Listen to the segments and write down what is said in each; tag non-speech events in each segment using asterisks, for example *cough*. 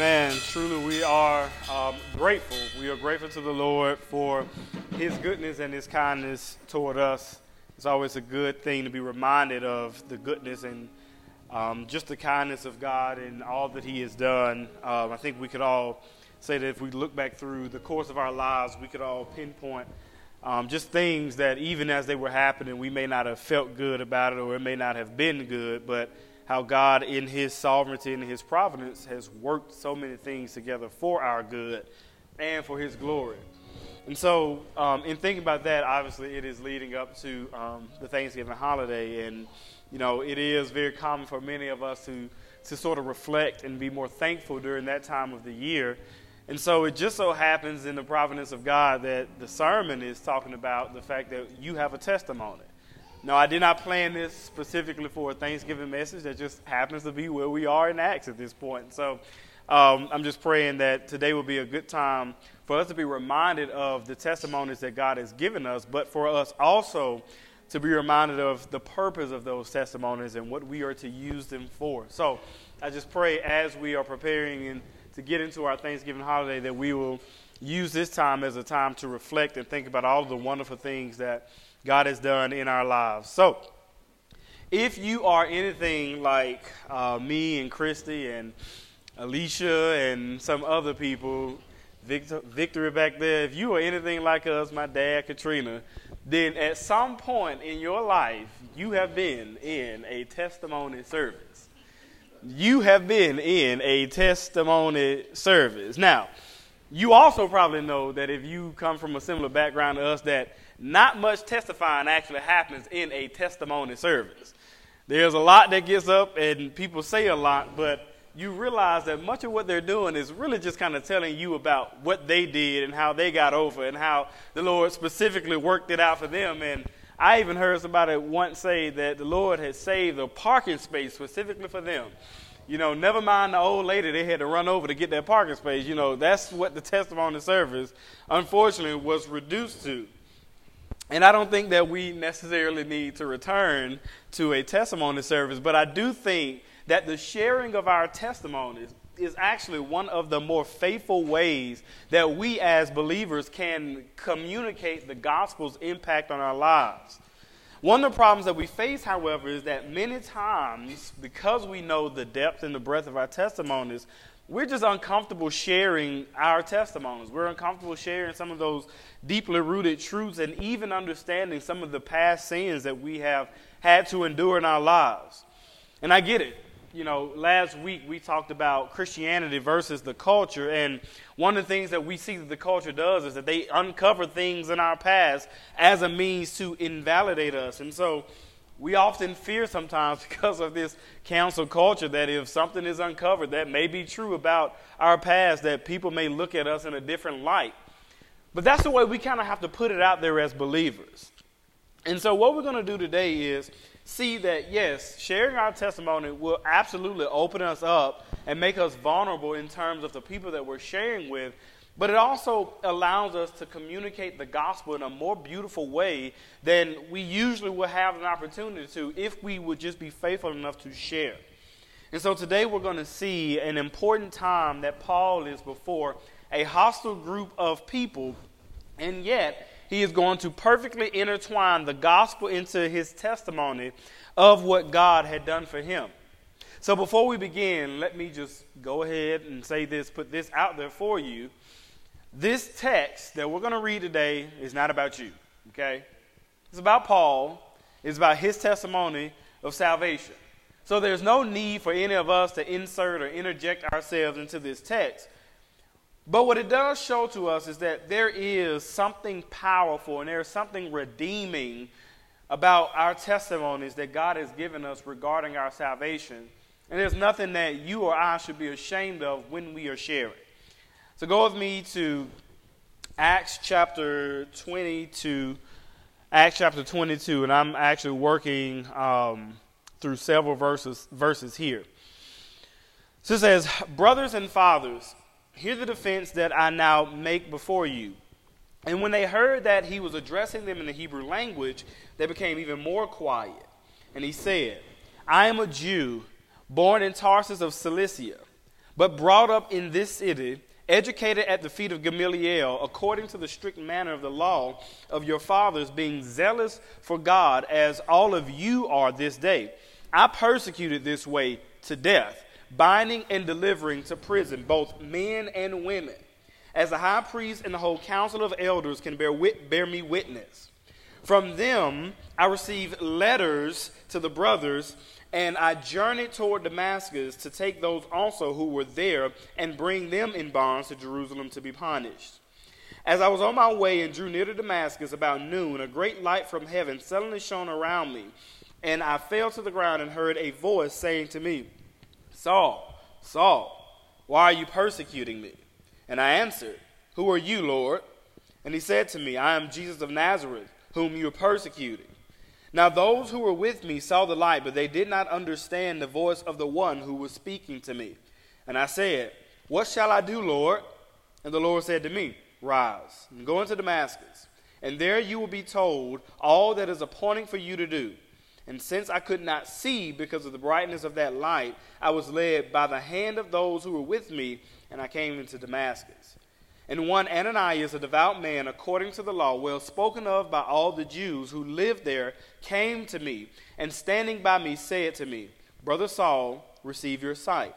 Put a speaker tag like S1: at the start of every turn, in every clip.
S1: Amen. Truly, we are um, grateful. We are grateful to the Lord for His goodness and His kindness toward us. It's always a good thing to be reminded of the goodness and um, just the kindness of God and all that He has done. Um, I think we could all say that if we look back through the course of our lives, we could all pinpoint um, just things that even as they were happening, we may not have felt good about it or it may not have been good, but how God, in His sovereignty and His providence, has worked so many things together for our good and for His glory. And so, um, in thinking about that, obviously, it is leading up to um, the Thanksgiving holiday, and you know, it is very common for many of us to to sort of reflect and be more thankful during that time of the year. And so, it just so happens in the providence of God that the sermon is talking about the fact that you have a testimony. No, I did not plan this specifically for a Thanksgiving message. That just happens to be where we are in Acts at this point. So um, I'm just praying that today will be a good time for us to be reminded of the testimonies that God has given us, but for us also to be reminded of the purpose of those testimonies and what we are to use them for. So I just pray as we are preparing and to get into our Thanksgiving holiday that we will use this time as a time to reflect and think about all the wonderful things that God has done in our lives. So, if you are anything like uh, me and Christy and Alicia and some other people, Victor, Victory back there, if you are anything like us, my dad, Katrina, then at some point in your life, you have been in a testimony service. You have been in a testimony service. Now, you also probably know that if you come from a similar background to us, that not much testifying actually happens in a testimony service. There's a lot that gets up and people say a lot, but you realize that much of what they're doing is really just kind of telling you about what they did and how they got over and how the Lord specifically worked it out for them. And I even heard somebody once say that the Lord had saved a parking space specifically for them. You know, never mind the old lady they had to run over to get that parking space. You know, that's what the testimony service, unfortunately, was reduced to. And I don't think that we necessarily need to return to a testimony service, but I do think that the sharing of our testimonies is actually one of the more faithful ways that we as believers can communicate the gospel's impact on our lives. One of the problems that we face, however, is that many times, because we know the depth and the breadth of our testimonies, we're just uncomfortable sharing our testimonies. We're uncomfortable sharing some of those deeply rooted truths and even understanding some of the past sins that we have had to endure in our lives. And I get it. You know, last week we talked about Christianity versus the culture, and one of the things that we see that the culture does is that they uncover things in our past as a means to invalidate us. And so we often fear sometimes *laughs* because of this cancel culture that if something is uncovered that may be true about our past, that people may look at us in a different light. But that's the way we kind of have to put it out there as believers. And so, what we're going to do today is see that, yes, sharing our testimony will absolutely open us up and make us vulnerable in terms of the people that we're sharing with, but it also allows us to communicate the gospel in a more beautiful way than we usually would have an opportunity to if we would just be faithful enough to share. And so today we're going to see an important time that Paul is before a hostile group of people, and yet he is going to perfectly intertwine the gospel into his testimony of what God had done for him. So before we begin, let me just go ahead and say this, put this out there for you. This text that we're going to read today is not about you, okay? It's about Paul. It's about his testimony of salvation. So there's no need for any of us to insert or interject ourselves into this text. But what it does show to us is that there is something powerful and there is something redeeming about our testimonies that God has given us regarding our salvation. And there's nothing that you or I should be ashamed of when we are sharing. So go with me to Acts chapter 22. Acts chapter 22, and I'm actually working um, through several verses, verses here. So it says, Brothers and fathers, hear the defense that I now make before you. And when they heard that he was addressing them in the Hebrew language, they became even more quiet. And he said, I am a Jew, born in Tarsus of Cilicia but brought up in this city, educated at the feet of Gamaliel, according to the strict manner of the law of your fathers, being zealous for God, as all of you are this day. I persecuted this way to death, binding and delivering to prison both men and women, as the high priest and the whole council of elders can bear, wit- bear me witness. From them I received letters to the brothers and I journeyed toward Damascus to take those also who were there and bring them in bonds to Jerusalem to be punished. As I was on my way and drew near to Damascus about noon, a great light from heaven suddenly shone around me, and I fell to the ground and heard a voice saying to me, Saul, Saul, why are you persecuting me? And I answered, Who are you, Lord? And he said to me, I am Jesus of Nazareth, whom you are persecuting. Now those who were with me saw the light, but they did not understand the voice of the one who was speaking to me. And I said, What shall I do, Lord? And the Lord said to me, Rise and go into Damascus, and there you will be told all that is appointing for you to do. And since I could not see because of the brightness of that light, I was led by the hand of those who were with me, and I came into Damascus. And one Ananias, a devout man according to the law, well spoken of by all the Jews who lived there, came to me, and standing by me said to me, Brother Saul, receive your sight.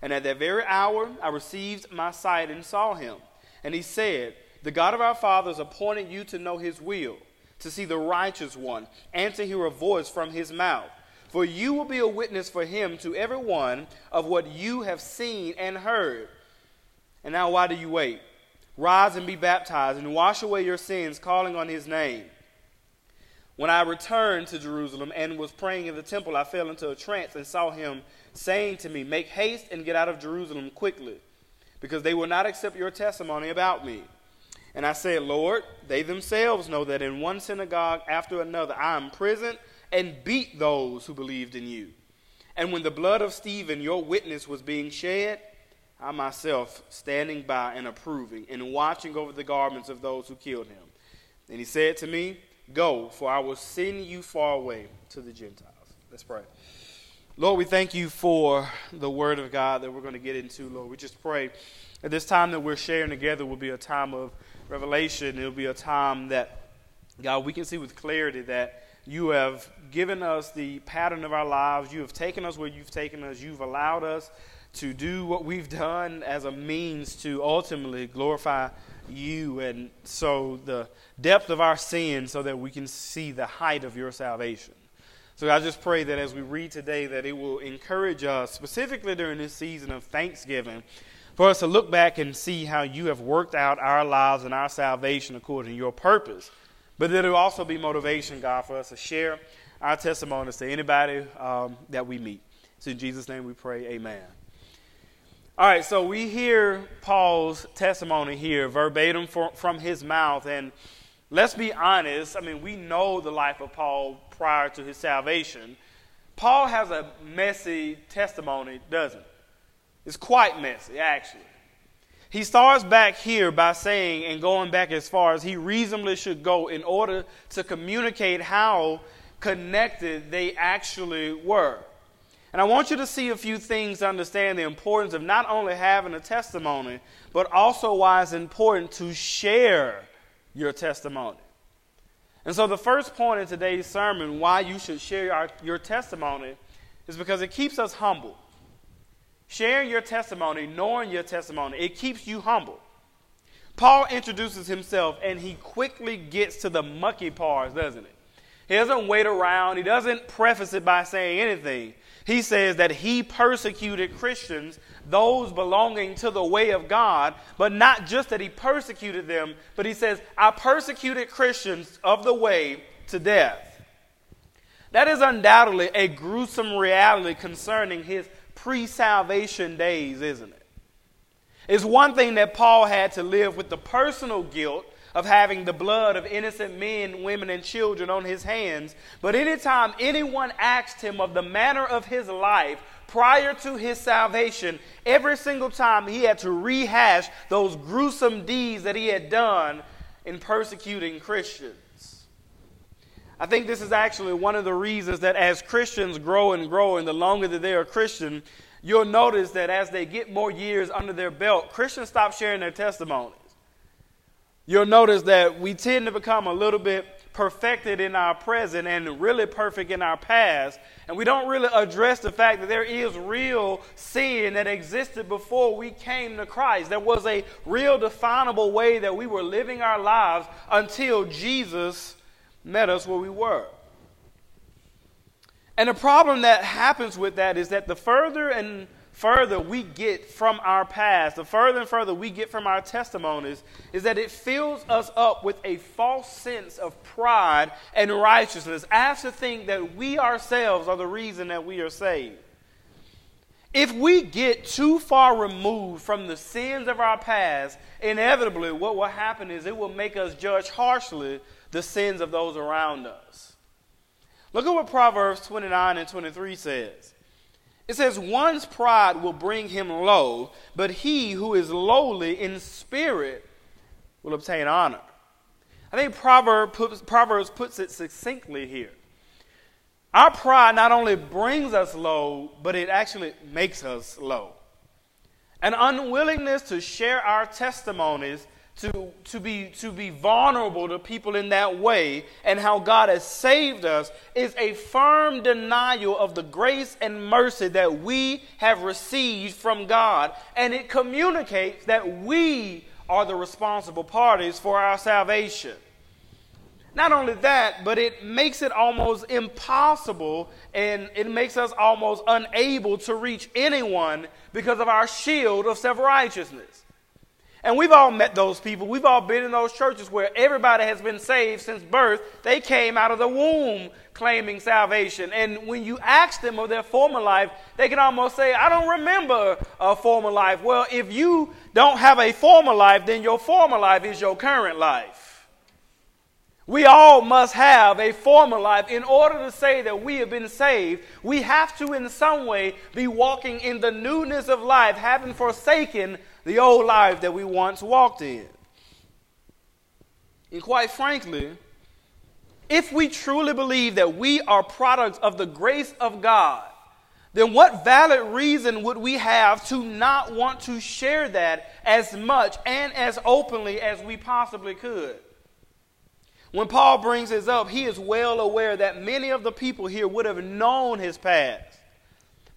S1: And at that very hour I received my sight and saw him. And he said, The God of our fathers appointed you to know his will, to see the righteous one, and to hear a voice from his mouth. For you will be a witness for him to everyone of what you have seen and heard. And now, why do you wait? Rise and be baptized and wash away your sins, calling on his name. When I returned to Jerusalem and was praying in the temple, I fell into a trance and saw him saying to me, Make haste and get out of Jerusalem quickly, because they will not accept your testimony about me. And I said, Lord, they themselves know that in one synagogue after another I imprisoned and beat those who believed in you. And when the blood of Stephen, your witness, was being shed, I myself standing by and approving and watching over the garments of those who killed him. And he said to me, Go, for I will send you far away to the Gentiles. Let's pray. Lord, we thank you for the word of God that we're going to get into, Lord. We just pray at this time that we're sharing together will be a time of revelation. It'll be a time that, God, we can see with clarity that you have given us the pattern of our lives. You have taken us where you've taken us. You've allowed us to do what we've done as a means to ultimately glorify you and so the depth of our sin so that we can see the height of your salvation. So I just pray that as we read today that it will encourage us specifically during this season of Thanksgiving for us to look back and see how you have worked out our lives and our salvation according to your purpose. But that it will also be motivation, God, for us to share our testimonies to anybody um, that we meet. So in Jesus' name we pray, amen. All right, so we hear Paul's testimony here verbatim for, from his mouth. And let's be honest, I mean, we know the life of Paul prior to his salvation. Paul has a messy testimony, doesn't it? It's quite messy, actually. He starts back here by saying and going back as far as he reasonably should go in order to communicate how connected they actually were. And I want you to see a few things to understand the importance of not only having a testimony, but also why it's important to share your testimony. And so, the first point in today's sermon, why you should share our, your testimony, is because it keeps us humble. Sharing your testimony, knowing your testimony, it keeps you humble. Paul introduces himself and he quickly gets to the mucky parts, doesn't he? He doesn't wait around, he doesn't preface it by saying anything he says that he persecuted Christians, those belonging to the way of God, but not just that he persecuted them, but he says, I persecuted Christians of the way to death. That is undoubtedly a gruesome reality concerning his pre salvation days, isn't it? It's one thing that Paul had to live with the personal guilt of having the blood of innocent men, women, and children on his hands. But anytime anyone asked him of the manner of his life prior to his salvation, every single time he had to rehash those gruesome deeds that he had done in persecuting Christians. I think this is actually one of the reasons that as Christians grow and grow, and the longer that they are Christian, you'll notice that as they get more years under their belt, Christians stop sharing their testimonies. You'll notice that we tend to become a little bit perfected in our present and really perfect in our past. And we don't really address the fact that there is real sin that existed before we came to Christ. There was a real definable way that we were living our lives until Jesus met us where we were. And the problem that happens with that is that the further and further we get from our past, the further and further we get from our testimonies, is that it fills us up with a false sense of pride and righteousness as to think that we ourselves are the reason that we are saved. If we get too far removed from the sins of our past, inevitably what will happen is it will make us judge harshly the sins of those around us. Look at what Proverbs 29 and 23 says. It says, One's pride will bring him low, but he who is lowly in spirit will obtain honor. I think Proverbs puts, Proverbs puts it succinctly here. Our pride not only brings us low, but it actually makes us low. An unwillingness to share our testimonies to, to, be, to be vulnerable to people in that way and how God has saved us is a firm denial of the grace and mercy that we have received from God. And it communicates that we are the responsible parties for our salvation. Not only that, but it makes it almost impossible and it makes us almost unable to reach anyone because of our shield of self righteousness. And we've all met those people. We've all been in those churches where everybody has been saved since birth. They came out of the womb claiming salvation. And when you ask them of their former life, they can almost say, I don't remember a former life. Well, if you don't have a former life, then your former life is your current life. We all must have a former life. In order to say that we have been saved, we have to, in some way, be walking in the newness of life, having forsaken the old life that we once walked in. And quite frankly, if we truly believe that we are products of the grace of God, then what valid reason would we have to not want to share that as much and as openly as we possibly could? When Paul brings this up, he is well aware that many of the people here would have known his past.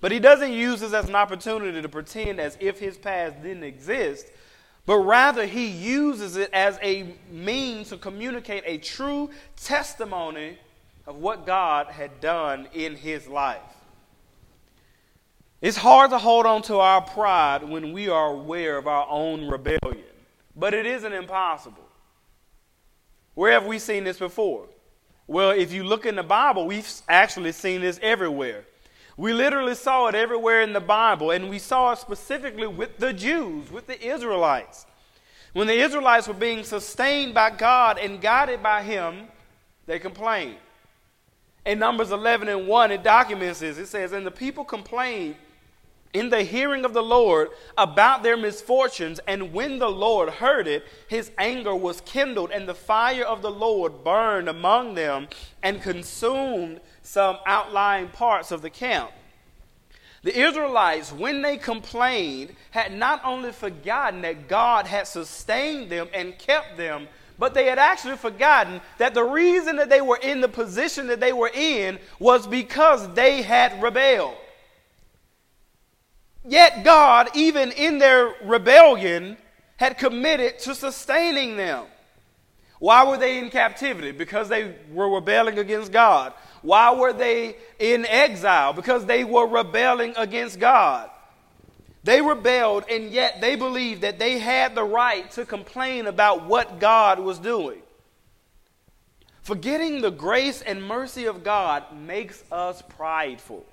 S1: But he doesn't use this as an opportunity to pretend as if his past didn't exist, but rather he uses it as a means to communicate a true testimony of what God had done in his life. It's hard to hold on to our pride when we are aware of our own rebellion, but it isn't impossible. Where have we seen this before? Well, if you look in the Bible, we've actually seen this everywhere. We literally saw it everywhere in the Bible, and we saw it specifically with the Jews, with the Israelites. When the Israelites were being sustained by God and guided by Him, they complained. In Numbers 11 and 1, it documents this. It says, And the people complained in the hearing of the Lord about their misfortunes, and when the Lord heard it, his anger was kindled, and the fire of the Lord burned among them and consumed some outlying parts of the camp. The Israelites, when they complained, had not only forgotten that God had sustained them and kept them, but they had actually forgotten that the reason that they were in the position that they were in was because they had rebelled. Yet God, even in their rebellion, had committed to sustaining them. Why were they in captivity? Because they were rebelling against God. Why were they in exile? Because they were rebelling against God. They rebelled, and yet they believed that they had the right to complain about what God was doing. Forgetting the grace and mercy of God makes us prideful.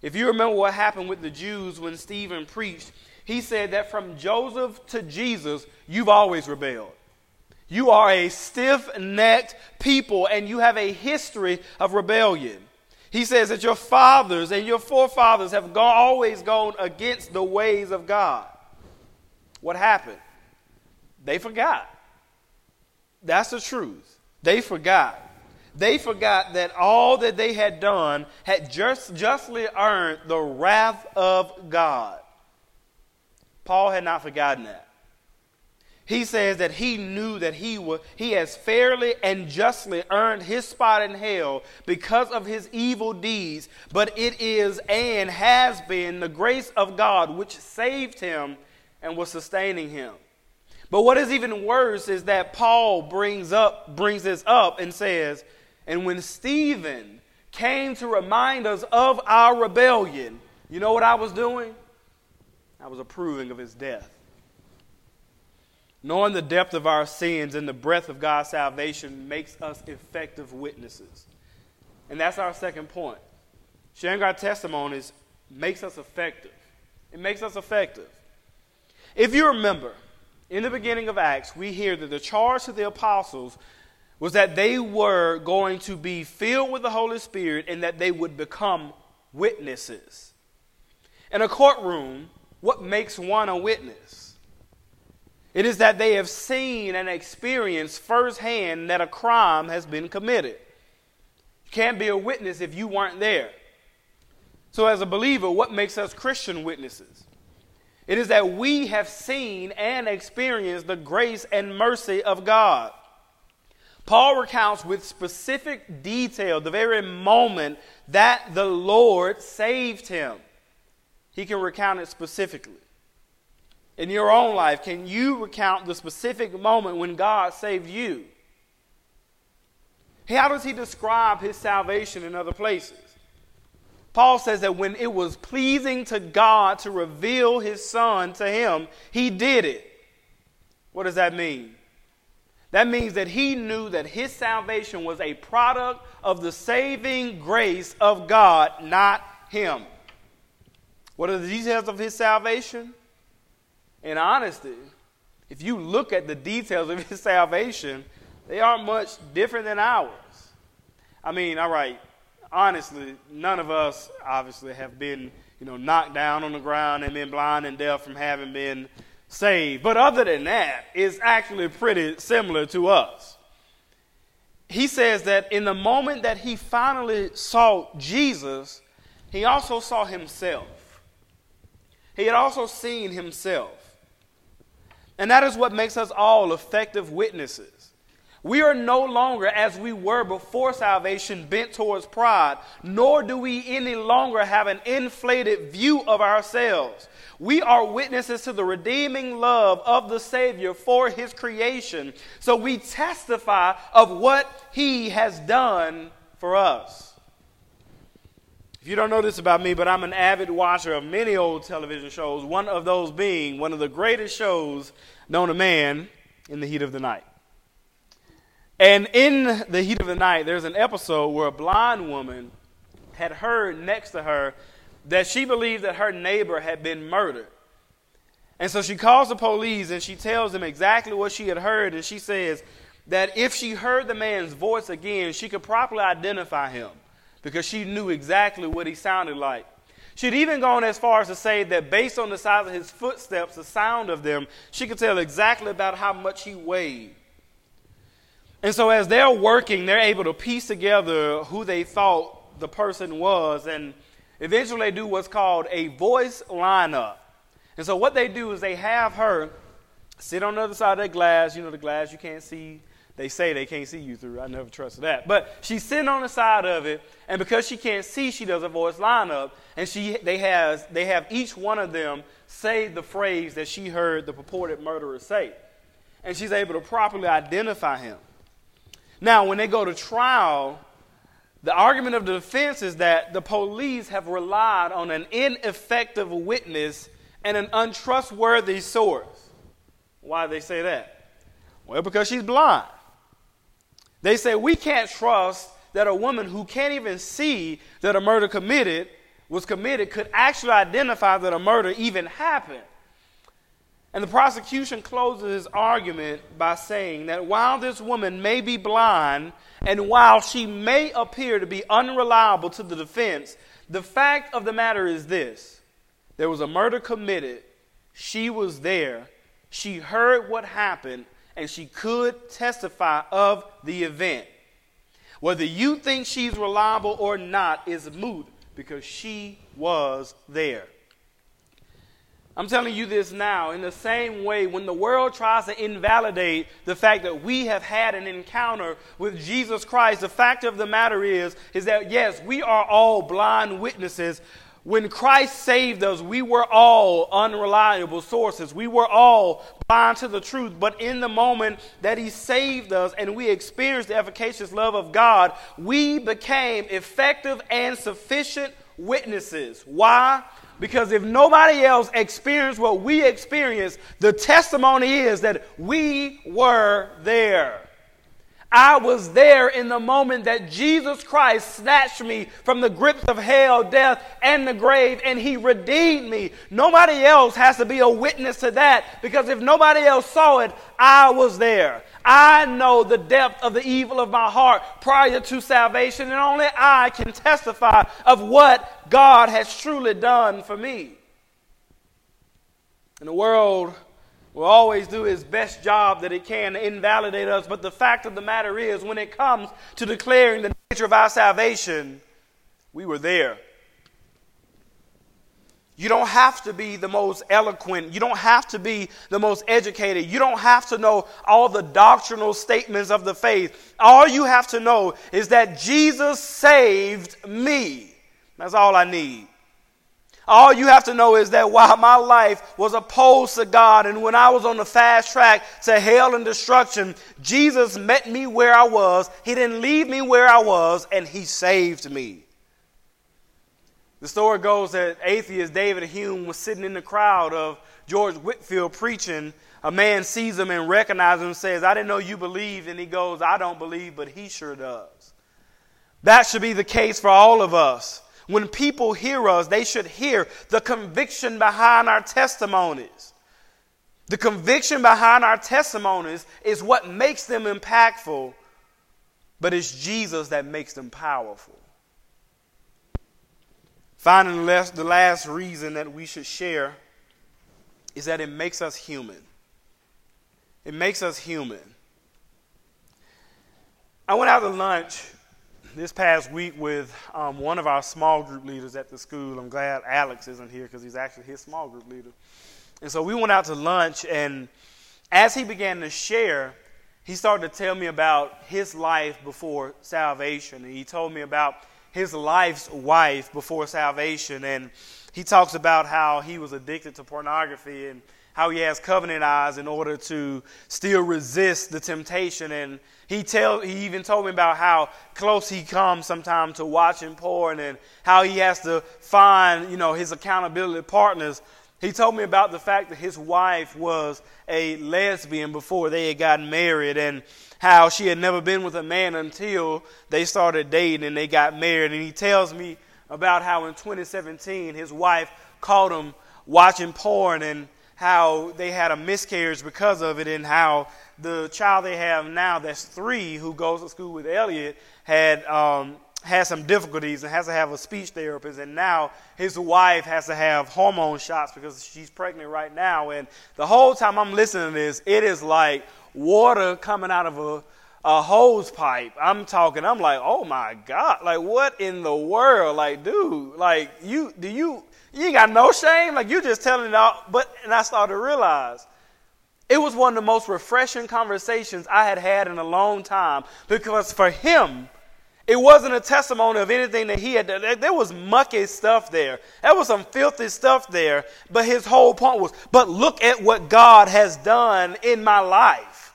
S1: If you remember what happened with the Jews when Stephen preached, he said that from Joseph to Jesus, you've always rebelled. You are a stiff necked people and you have a history of rebellion. He says that your fathers and your forefathers have gone, always gone against the ways of God. What happened? They forgot. That's the truth. They forgot. They forgot that all that they had done had just justly earned the wrath of God. Paul had not forgotten that. He says that he knew that he, was, he has fairly and justly earned his spot in hell because of his evil deeds, but it is and has been the grace of God which saved him and was sustaining him. But what is even worse is that Paul brings up brings this up and says, and when Stephen came to remind us of our rebellion, you know what I was doing? I was approving of his death. Knowing the depth of our sins and the breadth of God's salvation makes us effective witnesses. And that's our second point. Sharing our testimonies makes us effective. It makes us effective. If you remember, in the beginning of Acts, we hear that the charge to the apostles was that they were going to be filled with the Holy Spirit and that they would become witnesses. In a courtroom, what makes one a witness? It is that they have seen and experienced firsthand that a crime has been committed. You can't be a witness if you weren't there. So, as a believer, what makes us Christian witnesses? It is that we have seen and experienced the grace and mercy of God. Paul recounts with specific detail the very moment that the Lord saved him. He can recount it specifically. In your own life, can you recount the specific moment when God saved you? How does he describe his salvation in other places? Paul says that when it was pleasing to God to reveal his son to him, he did it. What does that mean? That means that he knew that his salvation was a product of the saving grace of God, not him. What are the details of his salvation? In honesty, if you look at the details of *laughs* his salvation, they aren't much different than ours. I mean, all right, honestly, none of us obviously have been, you know, knocked down on the ground and been blind and deaf from having been saved. But other than that, it's actually pretty similar to us. He says that in the moment that he finally saw Jesus, he also saw himself. He had also seen himself. And that is what makes us all effective witnesses. We are no longer, as we were before salvation, bent towards pride, nor do we any longer have an inflated view of ourselves. We are witnesses to the redeeming love of the Savior for His creation. So we testify of what He has done for us. You don't know this about me, but I'm an avid watcher of many old television shows, one of those being one of the greatest shows known to man in the heat of the night. And in the heat of the night, there's an episode where a blind woman had heard next to her that she believed that her neighbor had been murdered. And so she calls the police and she tells them exactly what she had heard. And she says that if she heard the man's voice again, she could properly identify him because she knew exactly what he sounded like. She'd even gone as far as to say that based on the size of his footsteps, the sound of them, she could tell exactly about how much he weighed. And so, as they're working, they're able to piece together who they thought the person was, and eventually they do what's called a voice lineup. And so, what they do is they have her sit on the other side of that glass, you know, the glass you can't see. They say they can't see you through. I never trusted that. But she's sitting on the side of it, and because she can't see, she does a voice lineup, and she they has they have each one of them say the phrase that she heard the purported murderer say, and she's able to properly identify him. Now, when they go to trial, the argument of the defense is that the police have relied on an ineffective witness and an untrustworthy source. Why do they say that? Well, because she's blind. They say we can't trust that a woman who can't even see that a murder committed was committed could actually identify that a murder even happened. And the prosecution closes his argument by saying that while this woman may be blind and while she may appear to be unreliable to the defense, the fact of the matter is this. There was a murder committed, she was there, she heard what happened, and she could testify of the event. Whether you think she's reliable or not is moot because she was there. I'm telling you this now. In the same way, when the world tries to invalidate the fact that we have had an encounter with Jesus Christ, the fact of the matter is, is that yes, we are all blind witnesses. When Christ saved us, we were all unreliable sources. We were all blind to the truth. But in the moment that He saved us and we experienced the efficacious love of God, we became effective and sufficient witnesses. Why? Because if nobody else experienced what we experienced, the testimony is that we were there. I was there in the moment that Jesus Christ snatched me from the grips of hell, death, and the grave, and He redeemed me. Nobody else has to be a witness to that because if nobody else saw it, I was there. I know the depth of the evil of my heart prior to salvation, and only I can testify of what God has truly done for me. In the world, will always do his best job that it can to invalidate us. But the fact of the matter is, when it comes to declaring the nature of our salvation, we were there. You don't have to be the most eloquent. You don't have to be the most educated. You don't have to know all the doctrinal statements of the faith. All you have to know is that Jesus saved me. That's all I need. All you have to know is that while my life was opposed to God and when I was on the fast track to hell and destruction, Jesus met me where I was. He didn't leave me where I was, and He saved me. The story goes that atheist David Hume was sitting in the crowd of George Whitefield preaching. A man sees him and recognizes him and says, I didn't know you believed. And he goes, I don't believe, but he sure does. That should be the case for all of us. When people hear us, they should hear the conviction behind our testimonies. The conviction behind our testimonies is what makes them impactful, but it's Jesus that makes them powerful. Finally, the last reason that we should share is that it makes us human. It makes us human. I went out to lunch this past week with um, one of our small group leaders at the school. I'm glad Alex isn't here because he's actually his small group leader. And so we went out to lunch, and as he began to share, he started to tell me about his life before salvation. And he told me about his life's wife before salvation. And he talks about how he was addicted to pornography and how he has Covenant Eyes in order to still resist the temptation. And he tell he even told me about how close he comes sometimes to watching porn and how he has to find, you know, his accountability partners. He told me about the fact that his wife was a lesbian before they had gotten married and how she had never been with a man until they started dating and they got married. And he tells me about how in 2017 his wife caught him watching porn and how they had a miscarriage because of it, and how the child they have now, that's three, who goes to school with Elliot, had um, has some difficulties and has to have a speech therapist, and now his wife has to have hormone shots because she's pregnant right now. And the whole time I'm listening to this, it is like water coming out of a a hose pipe. I'm talking. I'm like, oh my god! Like, what in the world? Like, dude, like you do you you ain't got no shame. Like you just telling it out. But and I started to realize it was one of the most refreshing conversations I had had in a long time because for him, it wasn't a testimony of anything that he had done. There was mucky stuff there. There was some filthy stuff there. But his whole point was, but look at what God has done in my life.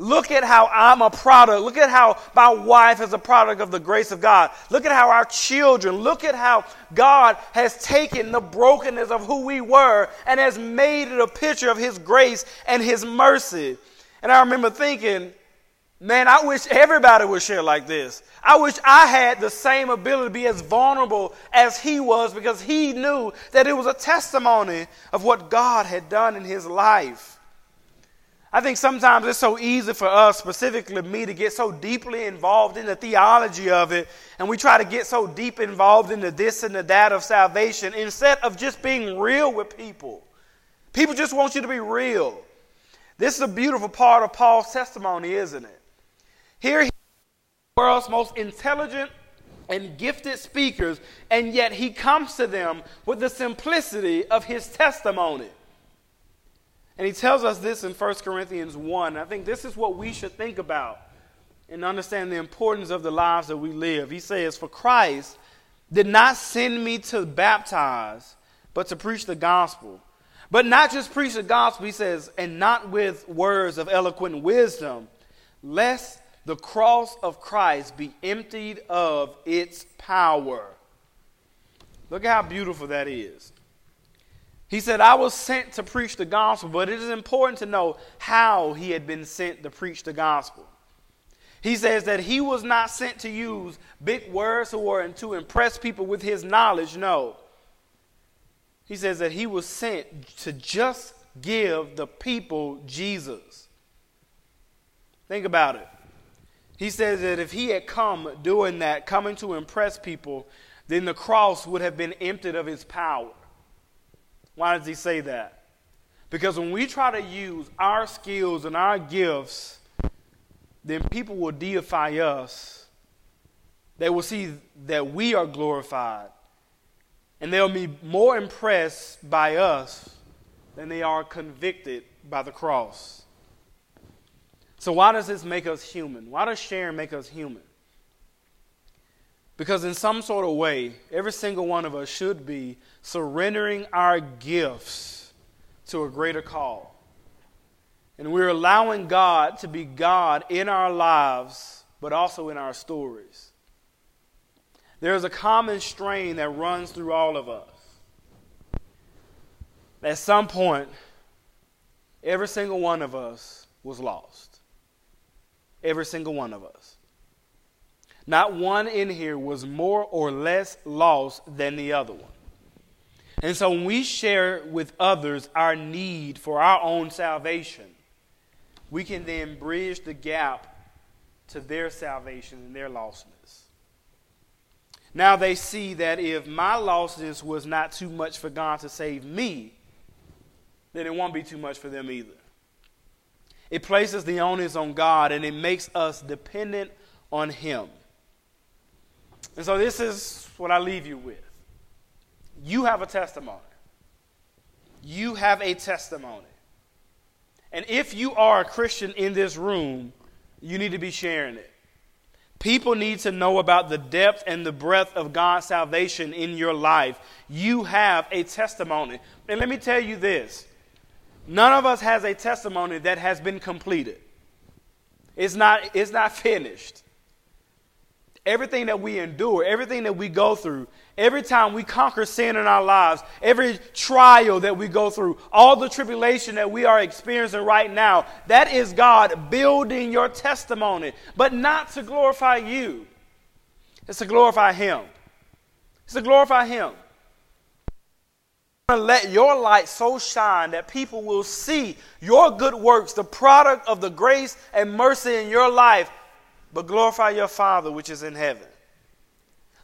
S1: Look at how I'm a product. Look at how my wife is a product of the grace of God. Look at how our children, look at how God has taken the brokenness of who we were and has made it a picture of His grace and His mercy. And I remember thinking, man, I wish everybody would share like this. I wish I had the same ability to be as vulnerable as He was because He knew that it was a testimony of what God had done in His life. I think sometimes it's so easy for us, specifically me, to get so deeply involved in the theology of it, and we try to get so deep involved in the this and the that of salvation instead of just being real with people. People just want you to be real. This is a beautiful part of Paul's testimony, isn't it? Here he world's most intelligent and gifted speakers, and yet he comes to them with the simplicity of his testimony. And he tells us this in 1 Corinthians 1. I think this is what we should think about and understand the importance of the lives that we live. He says, For Christ did not send me to baptize, but to preach the gospel. But not just preach the gospel, he says, and not with words of eloquent wisdom, lest the cross of Christ be emptied of its power. Look at how beautiful that is. He said, I was sent to preach the gospel, but it is important to know how he had been sent to preach the gospel. He says that he was not sent to use big words or to impress people with his knowledge. No. He says that he was sent to just give the people Jesus. Think about it. He says that if he had come doing that, coming to impress people, then the cross would have been emptied of its power. Why does he say that? Because when we try to use our skills and our gifts, then people will deify us. They will see that we are glorified. And they'll be more impressed by us than they are convicted by the cross. So, why does this make us human? Why does sharing make us human? Because, in some sort of way, every single one of us should be surrendering our gifts to a greater call. And we're allowing God to be God in our lives, but also in our stories. There's a common strain that runs through all of us. At some point, every single one of us was lost. Every single one of us. Not one in here was more or less lost than the other one. And so when we share with others our need for our own salvation, we can then bridge the gap to their salvation and their lostness. Now they see that if my lostness was not too much for God to save me, then it won't be too much for them either. It places the onus on God and it makes us dependent on Him. And so, this is what I leave you with. You have a testimony. You have a testimony. And if you are a Christian in this room, you need to be sharing it. People need to know about the depth and the breadth of God's salvation in your life. You have a testimony. And let me tell you this None of us has a testimony that has been completed. It's not, it's not finished. Everything that we endure, everything that we go through, every time we conquer sin in our lives, every trial that we go through, all the tribulation that we are experiencing right now, that is God building your testimony, but not to glorify you. It's to glorify Him. It's to glorify Him let your light so shine that people will see your good works, the product of the grace and mercy in your life, but glorify your Father which is in heaven.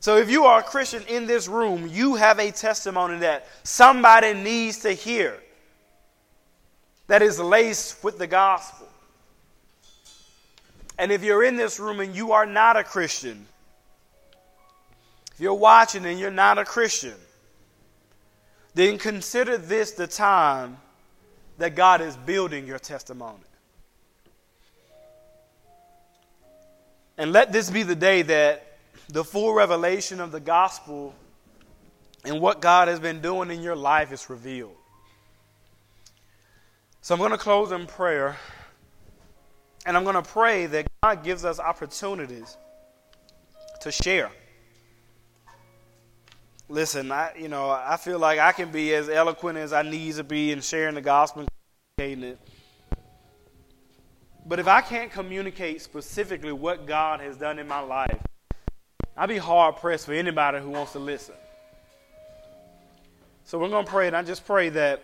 S1: So, if you are a Christian in this room, you have a testimony that somebody needs to hear that is laced with the gospel. And if you're in this room and you are not a Christian, if you're watching and you're not a Christian, then consider this the time that God is building your testimony. And let this be the day that the full revelation of the gospel and what God has been doing in your life is revealed. So I'm going to close in prayer. And I'm going to pray that God gives us opportunities to share. Listen, I you know I feel like I can be as eloquent as I need to be in sharing the gospel and communicating it. But if I can't communicate specifically what God has done in my life, I'd be hard pressed for anybody who wants to listen. So we're going to pray, and I just pray that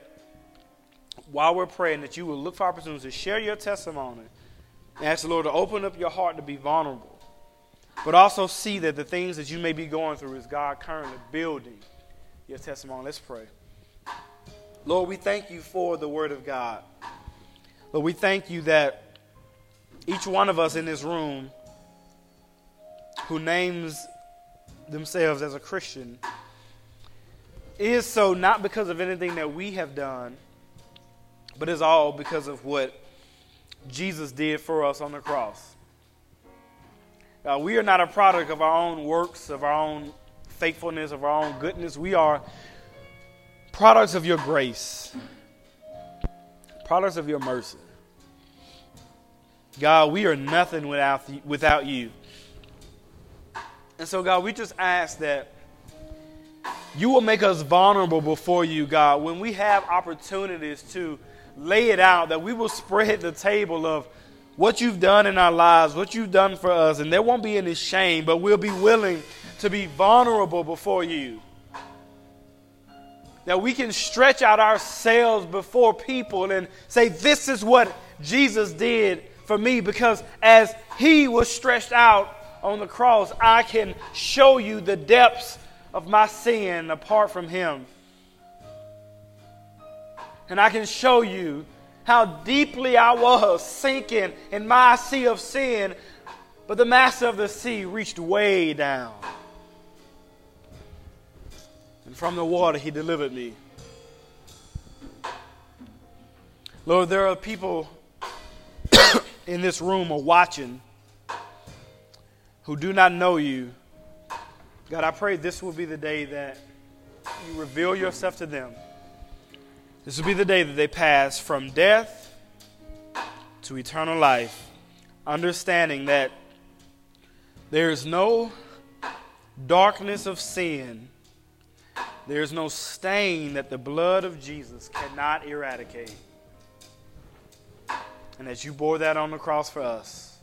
S1: while we're praying, that you will look for opportunities to share your testimony and ask the Lord to open up your heart to be vulnerable but also see that the things that you may be going through is God currently building your testimony. Let's pray. Lord, we thank you for the Word of God. Lord, we thank you that each one of us in this room who names themselves as a Christian is so not because of anything that we have done, but is all because of what Jesus did for us on the cross. Uh, we are not a product of our own works, of our own faithfulness, of our own goodness. We are products of your grace, products of your mercy. God, we are nothing without, without you. And so, God, we just ask that you will make us vulnerable before you, God, when we have opportunities to lay it out, that we will spread the table of what you've done in our lives, what you've done for us, and there won't be any shame, but we'll be willing to be vulnerable before you. That we can stretch out ourselves before people and say, This is what Jesus did for me, because as He was stretched out on the cross, I can show you the depths of my sin apart from Him. And I can show you how deeply I was sinking in my sea of sin, but the master of the sea reached way down. And from the water, He delivered me. Lord, there are people in this room or watching who do not know you God, I pray this will be the day that you reveal yourself to them. This will be the day that they pass from death to eternal life, understanding that there is no darkness of sin, there is no stain that the blood of Jesus cannot eradicate. And as you bore that on the cross for us,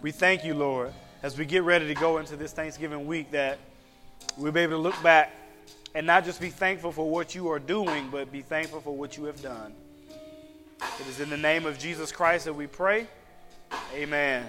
S1: we thank you, Lord as we get ready to go into this Thanksgiving week that we'll be able to look back and not just be thankful for what you are doing, but be thankful for what you have done. It is in the name of Jesus Christ that we pray. Amen.